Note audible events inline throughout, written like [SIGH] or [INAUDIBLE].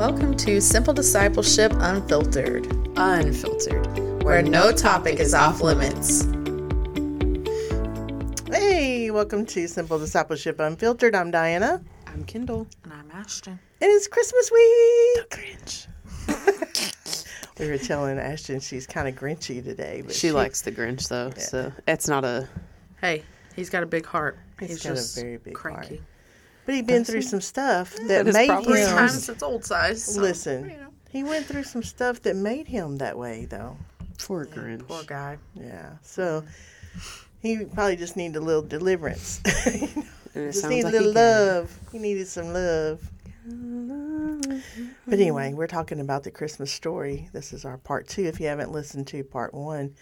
Welcome to Simple Discipleship Unfiltered, Unfiltered. where no topic is off limits. Hey, welcome to Simple Discipleship Unfiltered. I'm Diana. I'm Kendall. And I'm Ashton. It is Christmas week. The Grinch. [LAUGHS] we were telling Ashton she's kind of grinchy today, but She likes the Grinch though, so it's not a. Hey, he's got a big heart. He's He's, got a just very big cranky. heart. But he'd been through some stuff that That is made probably Three him. times its old size. so, Listen, you know. he went through some stuff that made him that way, though. Poor Grinch. Poor guy. Yeah, so he probably just needed a little deliverance. [LAUGHS] And it just needed like a little can. love. He needed some love. But anyway, we're talking about the Christmas story. This is our part two. If you haven't listened to part one,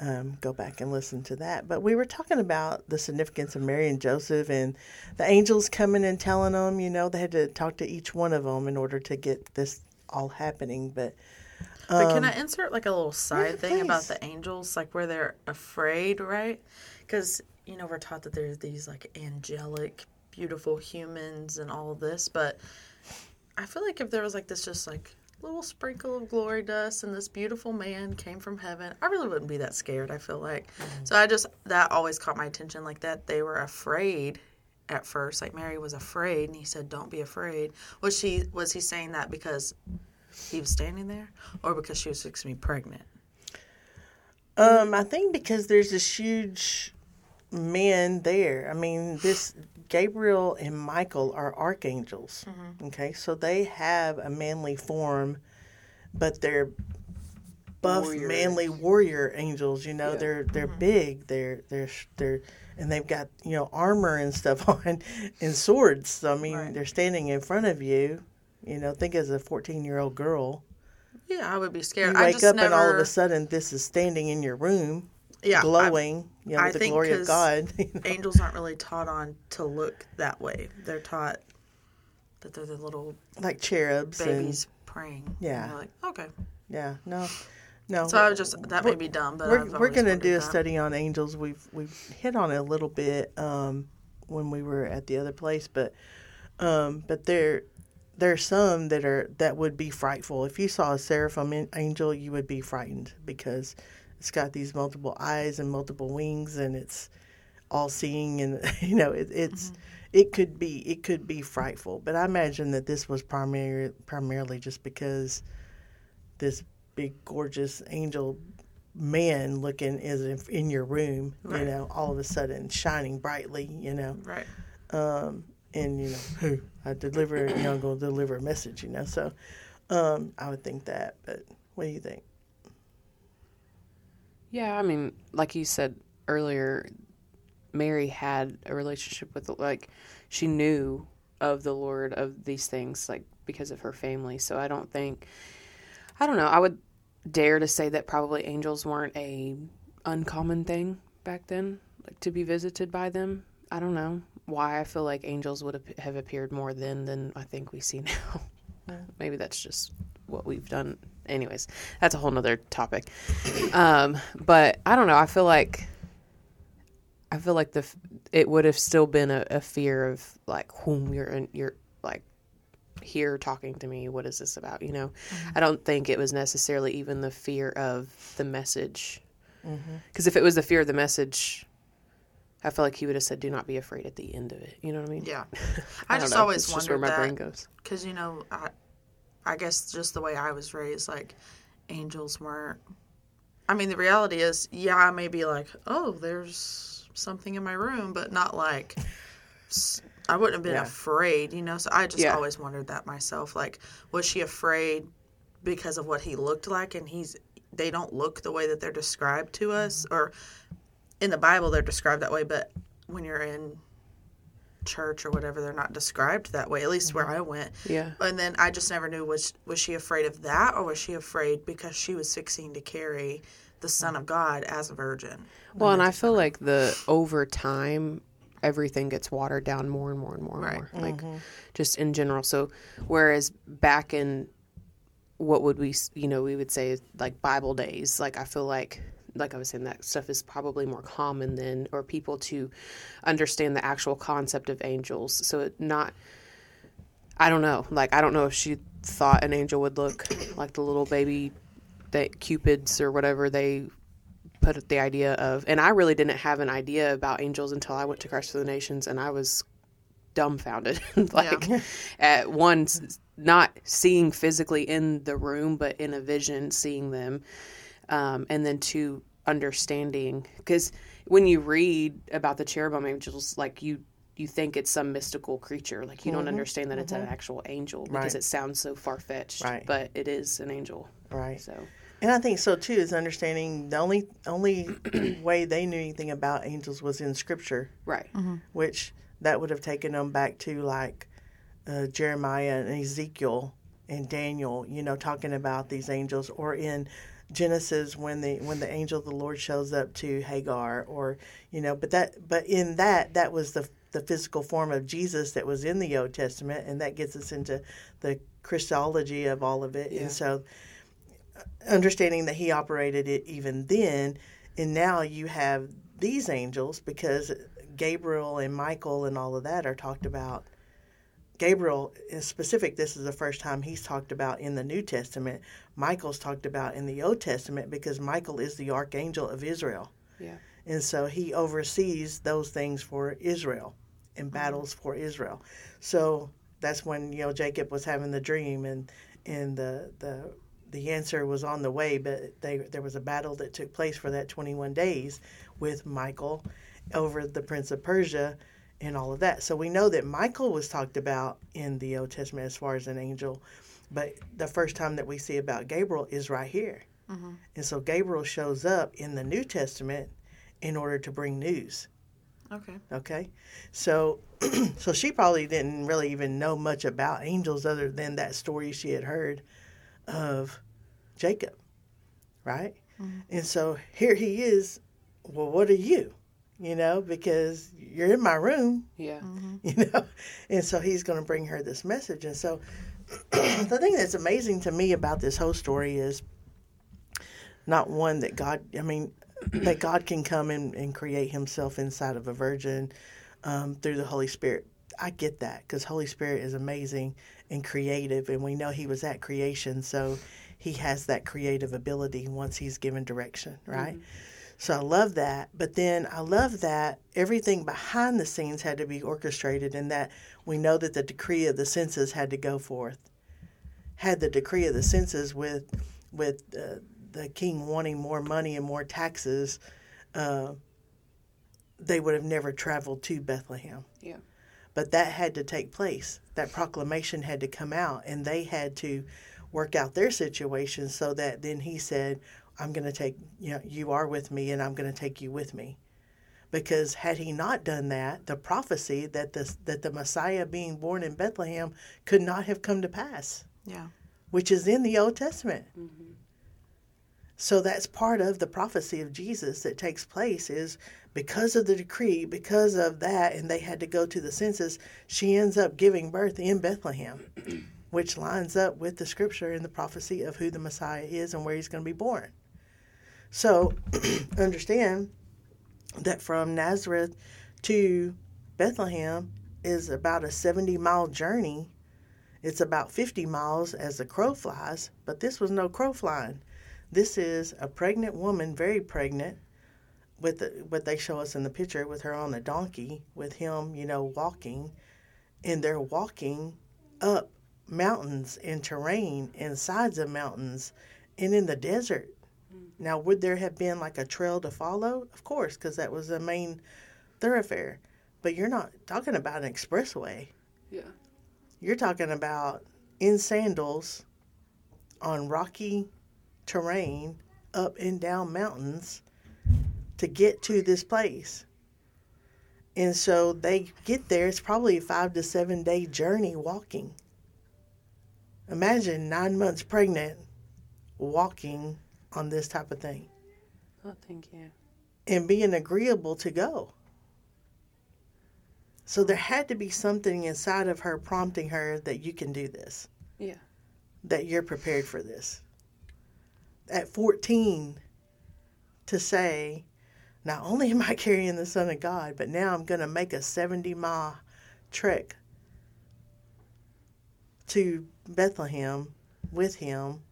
um, go back and listen to that. But we were talking about the significance of Mary and Joseph and the angels coming and telling them, you know, they had to talk to each one of them in order to get this all happening. But But can I insert like a little side yeah, thing about the angels, like where they're afraid, right? Because you know we're taught that there's these like angelic, beautiful humans and all of this, but I feel like if there was like this just like little sprinkle of glory dust and this beautiful man came from heaven, I really wouldn't be that scared. I feel like so I just that always caught my attention, like that they were afraid at first, like Mary was afraid, and he said, "Don't be afraid." Was she was he saying that because he was standing there, or because she was fixing to be pregnant? Um, I think because there's this huge man there. I mean, this Gabriel and Michael are archangels. Mm-hmm. Okay, so they have a manly form, but they're buff, Warrior. manly warrior angels. You know, they're they're mm-hmm. big. They're they're they're and they've got you know armor and stuff [LAUGHS] on and swords. So I mean, Right. they're standing in front of you. You know, think as a fourteen year old girl. Yeah, I would be You scared. I wake just up never, and all of a sudden this is standing in your room yeah, I- glowing, you know, I with the think glory of God. [LAUGHS] you know. angels aren't really taught on to look that way. They're taught that they're the little like cherubs babies praying. Yeah. and like okay. yeah, no, no. So I was just that may be dumb, but we're we're gonna do a that. study on angels. We've we've hit on it a little bit um, when we were at the other place, but um, but there there are some that are that would be frightful. If you saw a seraphim angel, you would be frightened because it's got these multiple eyes and multiple wings, and it's all seeing, and [LAUGHS] you know it, it's it could be it could be frightful. But I imagine that this was primary primarily just because this big gorgeous angel man looking is in, in your room, you know, all of a sudden shining brightly, you know, Right. um, and you know, who I deliver, you know, I'm going to deliver a message, you know. So um, I would think that, but what do you think? Yeah, I mean, like you said earlier, Mary had a relationship with, like, she knew of the Lord of these things, like, because of her family. So I don't think, I don't know, I would dare to say that probably angels weren't a uncommon thing back then, like, to be visited by them. I don't know why I feel like angels would have appeared more then than I think we see [LAUGHS] now. Maybe that's just what we've done. Anyways, that's a whole nother topic. Um, but I don't know. I feel like I feel like the it would have still been a, a fear of like whom you're in, you're like here talking to me. What is this about? You know, I don't think it was necessarily even the fear of the message. Because if it was the fear of the message, I feel like he would have said, "Do not be afraid" at the end of it. You know what I mean? Yeah. [LAUGHS] I, I, just know. always It's just where my brain that goes. because you know I, I guess just the way I was raised, like angels weren't. I mean, the reality is, yeah, I may be like, oh, there's something in my room, but not like. I wouldn't have been Yeah. afraid, you know. So I just Yeah. always wondered that myself. Like, was she afraid because of what he looked like, and he's they don't look the way that they're described to us, mm-hmm. or in the Bible they're described that way, but when you're in church or whatever, they're not described that way. At least where mm-hmm. I went. Yeah. And then I just never knew was was she afraid of that or was she afraid because she was fixing to carry the Son of God as a virgin? Well, and I feel like the over time, everything gets watered down more and more and more and Right. more, like mm-hmm. just in general. So, whereas back in what would we, you know, we would say like Bible days, like I feel like, like I was saying, that stuff is probably more common than, or people to understand the actual concept of angels. So it not, I don't know, like I don't know if she thought an angel would look like the little baby that cupids or whatever they put the idea of. And i really didn't have an idea about angels until i went to christ for the nations and i was dumbfounded. [LAUGHS] Like at once not seeing physically in the room but in a vision seeing them. Um, and then two understanding because when you read about the cherubim angels like you you think it's some mystical creature like you don't mm-hmm. understand that it's an mm-hmm. actual angel because Right. it sounds so far-fetched Right. but it is an angel. Right. so. And I think so too is understanding the only only [CLEARS THROAT] way they knew anything about angels was in scripture, right. Mm-hmm. Which that would have taken them back to like uh, Jeremiah and Ezekiel and Daniel, you know, talking about these angels, or in Genesis when the when the angel of the Lord shows up to Hagar, or you know, but that but in that that was the the physical form of Jesus that was in the Old Testament, and that gets us into the Christology of all of it, Yeah. and so uh, understanding that he operated it even then, and now you have these angels because Gabriel and Michael and all of that are talked about. Gabriel, in specific, this is the first time he's talked about in the New Testament. Michael's talked about in the Old Testament because Michael is the archangel of Israel. yeah And so he oversees those things for Israel and mm-hmm. battles for Israel. So that's when, you know, Jacob was having the dream and and the the the answer was on the way, but they there was a battle that took place for that 21 days with Michael over the prince of Persia and all of that. So we know that Michael was talked about in the Old Testament as far as an angel, but the first time that we see about Gabriel is right here. Mm-hmm. And so Gabriel shows up in the New Testament in order to bring news. Okay. Okay, so [CLEARS THROAT] so she probably didn't really even know much about angels other than that story she had heard of Jacob, right? Mm-hmm. And so here he is. Well, what are you? You know, because you're in my room, yeah [LAUGHS] you know, and so he's going to bring her this message. And so [CLEARS THROAT] the thing that's amazing to me about this whole story is not one that God, I mean, [CLEARS THROAT] that God can come and, and create himself inside of a virgin um, through the Holy Spirit. I get that because Holy Spirit is amazing and creative, and we know He was at creation, so He has that creative ability once He's given direction, right? So I love that. But then I love that everything behind the scenes had to be orchestrated, and that we know that the decree of the census had to go forth. Had the decree of the census with with uh, the king wanting more money and more taxes, uh, they would have never traveled to Bethlehem. yeah But that had to take place. That proclamation had to come out, and they had to work out their situation so that then he said, I'm going to take, you know, you are with me, and I'm going to take you with me. Because had he not done that, the prophecy that the, that the Messiah being born in Bethlehem could not have come to pass, Yeah. which is in the Old Testament. Mm-hmm. So that's part of the prophecy of Jesus that takes place is because of the decree, because of that, and they had to go to the census, she ends up giving birth in Bethlehem, [CLEARS THROAT] which lines up with the scripture and the prophecy of who the Messiah is and where he's going to be born. So [CLEARS THROAT] understand that from Nazareth to Bethlehem is about a 70 mile journey. It's about 50 miles as the crow flies, but this was no crow flying. This is a pregnant woman, very pregnant, with the, what they show us in the picture, with her on a donkey, with him, you know, walking, and they're walking up mountains and terrain and sides of mountains and in the desert. Mm. Now, would there have been like a trail to follow? Of course, because that was the main thoroughfare. But you're not talking about an expressway. yeah You're talking about in sandals on rocky terrain up and down mountains to get to this place. And so they get there, it's probably a five to seven day journey walking. Imagine nine months pregnant walking on this type of thing oh, i think yeah and being agreeable to go. So there had to be something inside of her prompting her that you can do this, yeah that you're prepared for this. At 14, to say, not only am I [LAUGHS] carrying the Son of God, but now I'm going to make a 70 mile trek to Bethlehem with him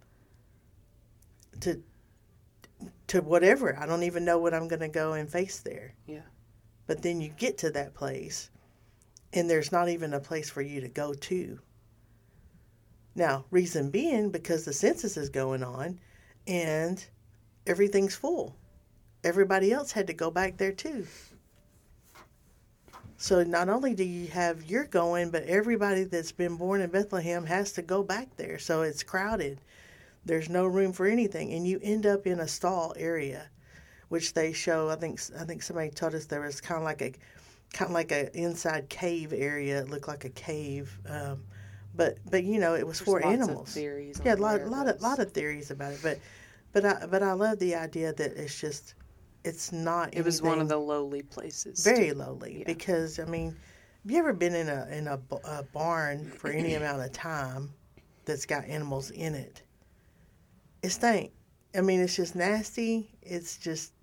to to whatever. I don't even know what I'm going to go and face there. Yeah. But then you get to that place and there's not even a place for you to go to. Now, reason being because the census is going on and everything's full. Everybody else had to go back there too. So not only do you have your going, but everybody that's been born in Bethlehem has to go back there. So it's crowded. There's no room for anything, and you end up in a stall area, which they show. I think I think somebody told us there was kind of like a kind of like a inside cave area. It looked like a cave, um, but but you know it was There's for animals. theories. Yeah, a lot, it lot of, lot of theories about it, but, but I, but I love the idea that it's just, it's not. It was one of the lowly places. very too. lowly Yeah. because I mean, have you ever been in a in a, a barn for any [CLEARS THROAT] amount of time that's got animals in it? It stink. I mean, it's just nasty. It's just,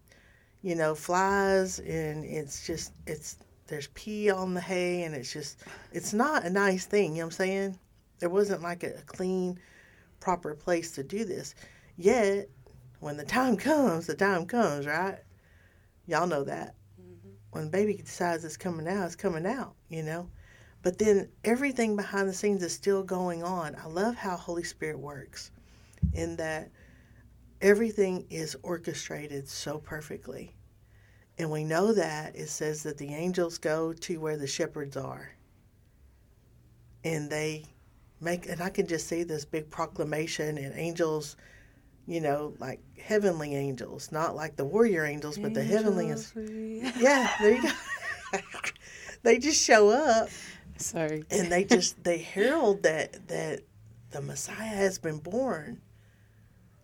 you know, flies, and it's just it's there's pee on the hay, and it's just it's not a nice thing. You know what I'm saying? There wasn't like a, a clean, proper place to do this. Yet, when the time comes, the time comes, right? Y'all know that mm-hmm. when baby decides it's coming out, it's coming out, you know. But then everything behind the scenes is still going on. I love how Holy Spirit works in that everything is orchestrated so perfectly. And we know that it says that the angels go to where the shepherds are. And they make, and I can just see this big proclamation and angels, you know, like heavenly angels, not like the warrior angels, but the heavenly is [LAUGHS] yeah, there you go. [LAUGHS] they just show up Sorry. and they just they herald that that the Messiah has been born.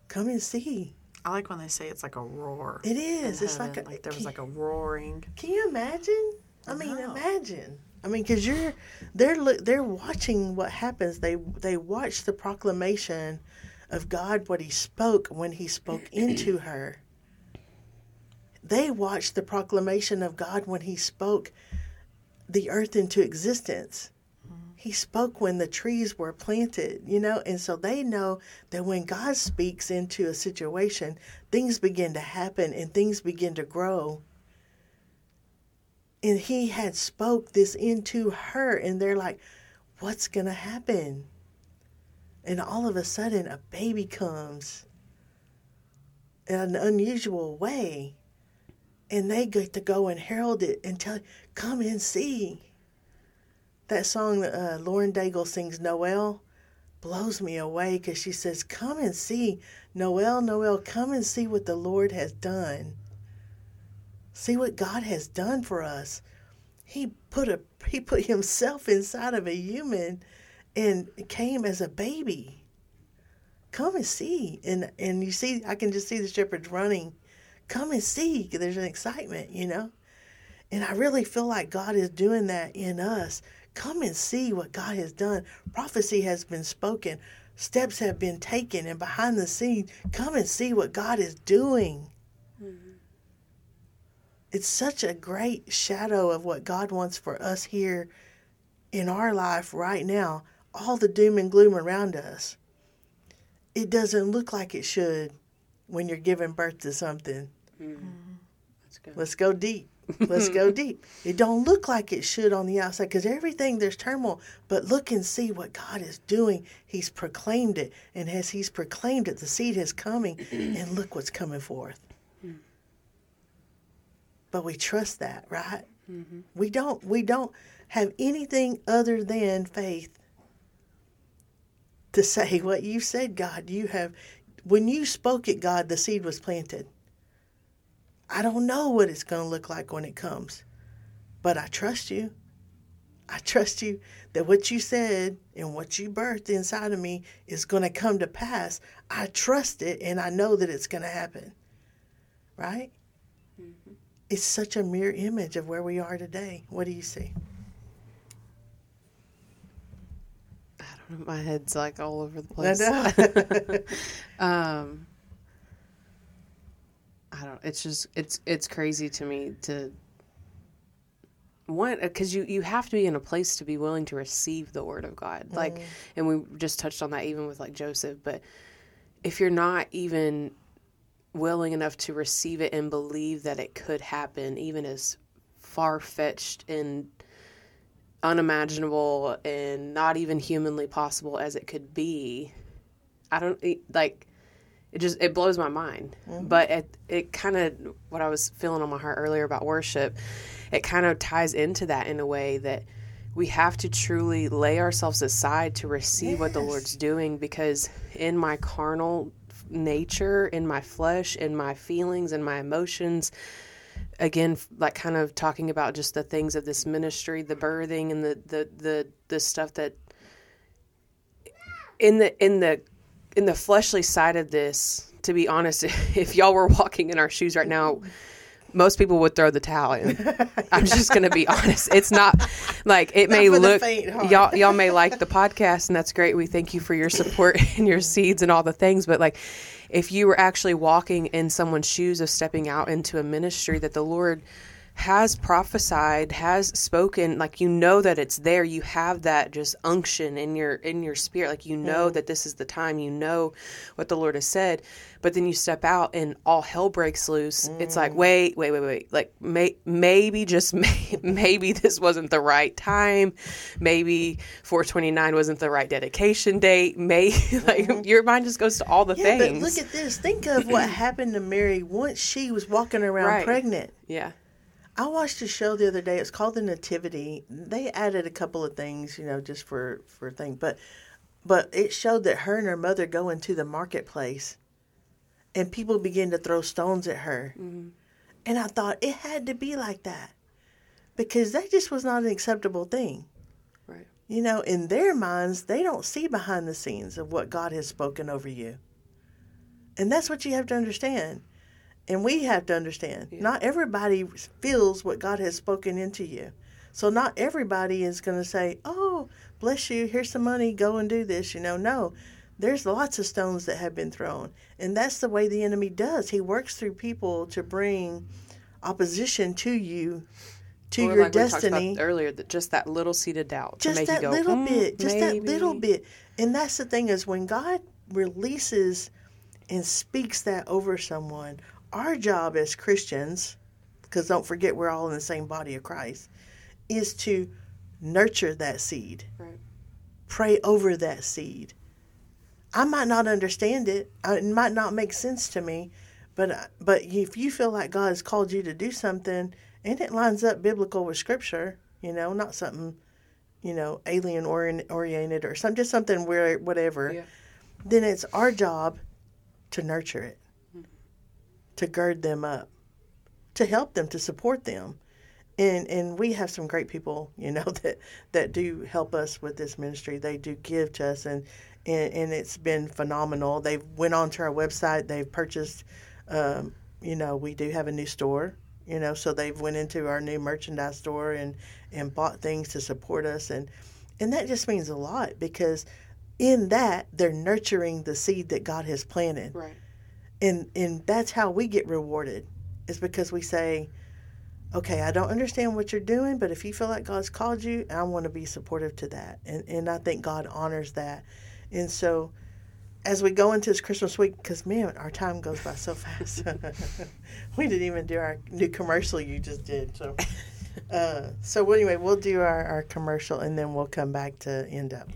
Come and see. I like when they say it's like a roar. It is. It's like a, like there was like a roaring. can you imagine? I mean, know. imagine. I mean, because you're they're look they're watching what happens. They they watch the proclamation of God, what He spoke when He spoke [CLEARS THROAT] into her. They watched the proclamation of God when He spoke the earth into existence. He spoke when the trees were planted, you know, and so they know that when God speaks into a situation, things begin to happen and things begin to grow. And he had spoke this into her, and they're like, What's gonna happen? And all of a sudden a baby comes in an unusual way. And they get to go and herald it and tell, come and see. That song that uh, Lauren Daigle sings, Noel, blows me away because she says, Come and see. Noel, Noel, come and see what the Lord has done. See what God has done for us. He put a he put himself inside of a human and came as a baby. Come and see. And and you see I can just see the shepherds running. Come and see. There's an excitement, you know. And I really feel like God is doing that in us. Come and see what God has done. Prophecy has been spoken, steps have been taken, and behind the scenes, come and see what God is doing. Hmm. It's such a great shadow of what God wants for us here in our life right now. All the doom and gloom around us. It doesn't look like it should when you're giving birth to something. Hmm. Mm-hmm. That's good. Let's go deep. Let's go [LAUGHS] deep. It don't look like it should on the outside because everything there's turmoil. But look and see what God is doing. He's proclaimed it, and as He's proclaimed it, the seed is coming, and [CLEARS THROAT] look what's coming forth. Hmm. But we trust that, right? Mm-hmm. We don't. We don't have anything other than faith to [LAUGHS] say what you said. God, you have. When you spoke it, God, the seed was planted. I don't know what it's going to look like when it comes, but I trust you. I trust you that what you said and what you birthed inside of me is going to come to pass. I trust it and I know that it's going to happen. Right? It's such a mirror image of where we are today. What do you see? I don't know. My head's like all over the I place. know. [LAUGHS] Um, I don't. It's just it's it's crazy to me to one because you you have to be in a place to be willing to receive the word of God. Like, mm. and we just touched on that even with like Joseph. But if you're not even willing enough to receive it and believe that it could happen, even as far fetched and unimaginable and not even humanly possible as it could be, I don't like. It just it blows my mind. Mm-hmm. But it it kind of what I was feeling on my heart earlier about worship, it kind of ties into that in a way that we have to truly lay ourselves aside to receive what the Lord's doing because in my carnal nature, in my flesh, in my feelings, and my emotions, again like kind of talking about just the things of this ministry the birthing and the the the, the stuff that in the in the in the fleshly side of this to be honest [LAUGHS] if y'all were walking in our shoes right now most people would throw the towel in. [LAUGHS] I'm just gonna be honest. It's not like it may look faint y'all y'all may like the podcast and that's great. We thank you for your support [LAUGHS] and your seeds and all the things but like if you were actually walking in someone's shoes of stepping out into a ministry that the lord has prophesied has spoken like you know that it's there. You have that just unction in your in your spirit. Like you know mm-hmm. that this is the time. You know what the lord has said. But then you step out and all hell breaks loose. It's like mm. wait wait wait wait. Like may, maybe just may, [LAUGHS] maybe this wasn't the right time. Maybe 429 wasn't the right dedication date. May [LAUGHS] like mm-hmm. your mind just goes to all the Yeah, things but look at this. Think of what [CLEARS THROAT] happened to Mary once she was walking around Right. pregnant. yeah I watched a show the other day. It's called The Nativity. They added a couple of things, you know, just for for thing, but but it showed that her and her mother go into the marketplace, and people begin to throw stones at her, mm-hmm. and I thought it had to be like that, because that just was not an acceptable thing. right You know, in their minds, they don't see behind the scenes of what God has spoken over you. And that's what you have to understand. And we have to understand. Not everybody feels what God has spoken into you. So not everybody is going to say, "Oh, bless you, here's some money, go and do this." You know, no. There's lots of stones that have been thrown. And that's the way the enemy does. He works through people to bring opposition to you, to Or your like we about destiny earlier that just that little seed of doubt to just that go little "Mm, bit just that little bit and that's the thing is when god releases and speaks that over someone our job as christians because don't forget we're all in the same body of christ is to nurture that seed Right. pray over that seed i might not understand it it might not make sense to me but but if you feel like god has called you to do something and it lines up biblical with scripture you know not something you know, alien orient, oriented or some just something where whatever, Yeah. then it's our job to nurture it, to gird them up, to help them, to support them. And and we have some great people, you know, [LAUGHS] that that do help us with this ministry. They do give to us and and, and it's been phenomenal. They've went onto our website, they've purchased um, you know, we do have a new store, you know, so they've went into our new merchandise store and and bought things to support us and and that just means a lot because in that they're nurturing the seed that God has planted Right. And and that's how we get rewarded is because we say okay i don't understand what you're doing but if you feel like god's called you i want to be supportive to that. And and i think god honors that. And so as we go into this christmas week because man our time goes by so fast. [LAUGHS] We didn't even do our new commercial you just did so uh, so anyway we'll do our, our commercial and then we'll come back to end up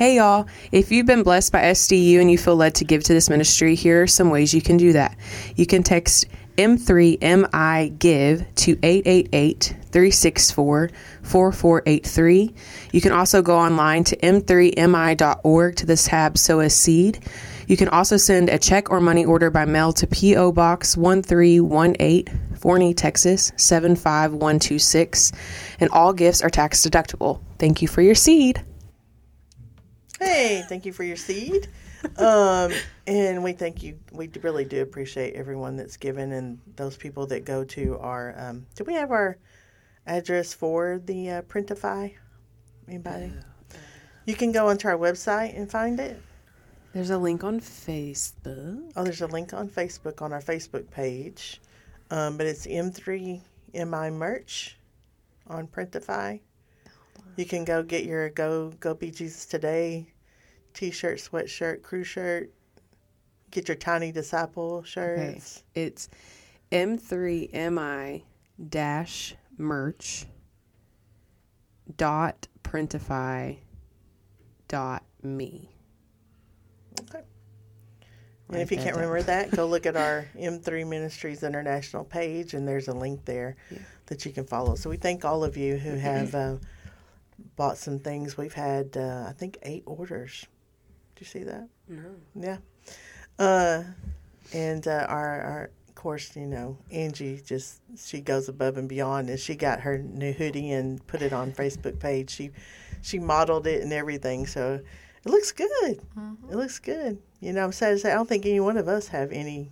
Hey y'all, if you've been blessed by SDU and you feel led to give to this ministry, here are some ways you can do that. You can text M3MI Give to 888 364 4483. You can also go online to m3mi.org to this tab Sow a Seed. You can also send a check or money order by mail to P.O. Box 1318, Forney, Texas 75126. And all gifts are tax deductible. Thank you for your seed. Hey, thank you for your seed. Um, and we thank you. We really do appreciate everyone that's given and those people that go to our. Um, do we have our address for the uh, Printify? Anybody? You can go onto our website and find it. There's a link on Facebook. Oh, there's a link on Facebook on our Facebook page. Um, but it's M3MI merch on Printify. You can go get your Go Go Be Jesus Today t-shirt, sweatshirt, crew shirt. Get your Tiny Disciple shirts. Okay. It's M3MI dash merch dot printify dot me. Okay. And if you can't remember that, go look at our [LAUGHS] M3 Ministries International page, and there's a link there Yeah. that you can follow. So we thank all of you who have uh, bought some things. We've had, uh, I think, eight orders. Did you see that? No. Yeah. Uh, and uh, our, our, of course, you know, Angie just she goes above and beyond, and she got her new hoodie and put it on Facebook page. She she modeled it and everything, so it looks good. It looks good. You know, I'm sad to say I don't think any one of us have any.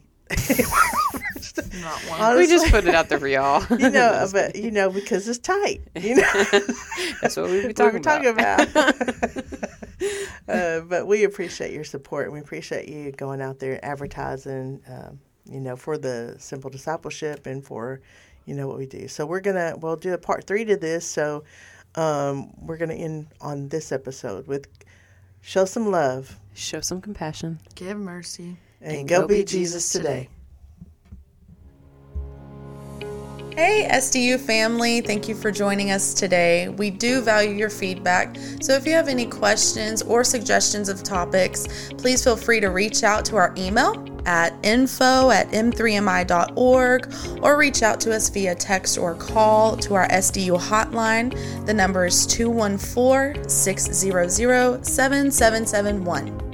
Not one. Honestly, We just put it out there for y'all. [LAUGHS] you know, [LAUGHS] but you know because it's tight. You know. [LAUGHS] That's what we were we talking were talking about. about. uh, but we appreciate your support and we appreciate you going out there advertising, um, you know, for the simple discipleship and for, you know, what we do. So we're gonna we'll do a part three to this. So um, we're gonna end on this episode with show some love Show some compassion. Give mercy. And, go, be Jesus today. Hey, SDU family, thank you for joining us today. We do value your feedback, so if you have any questions or suggestions of topics, please feel free to reach out to our email at info at m3mi.org or reach out to us via text or call to our SDU hotline. The number is 214 600 7771.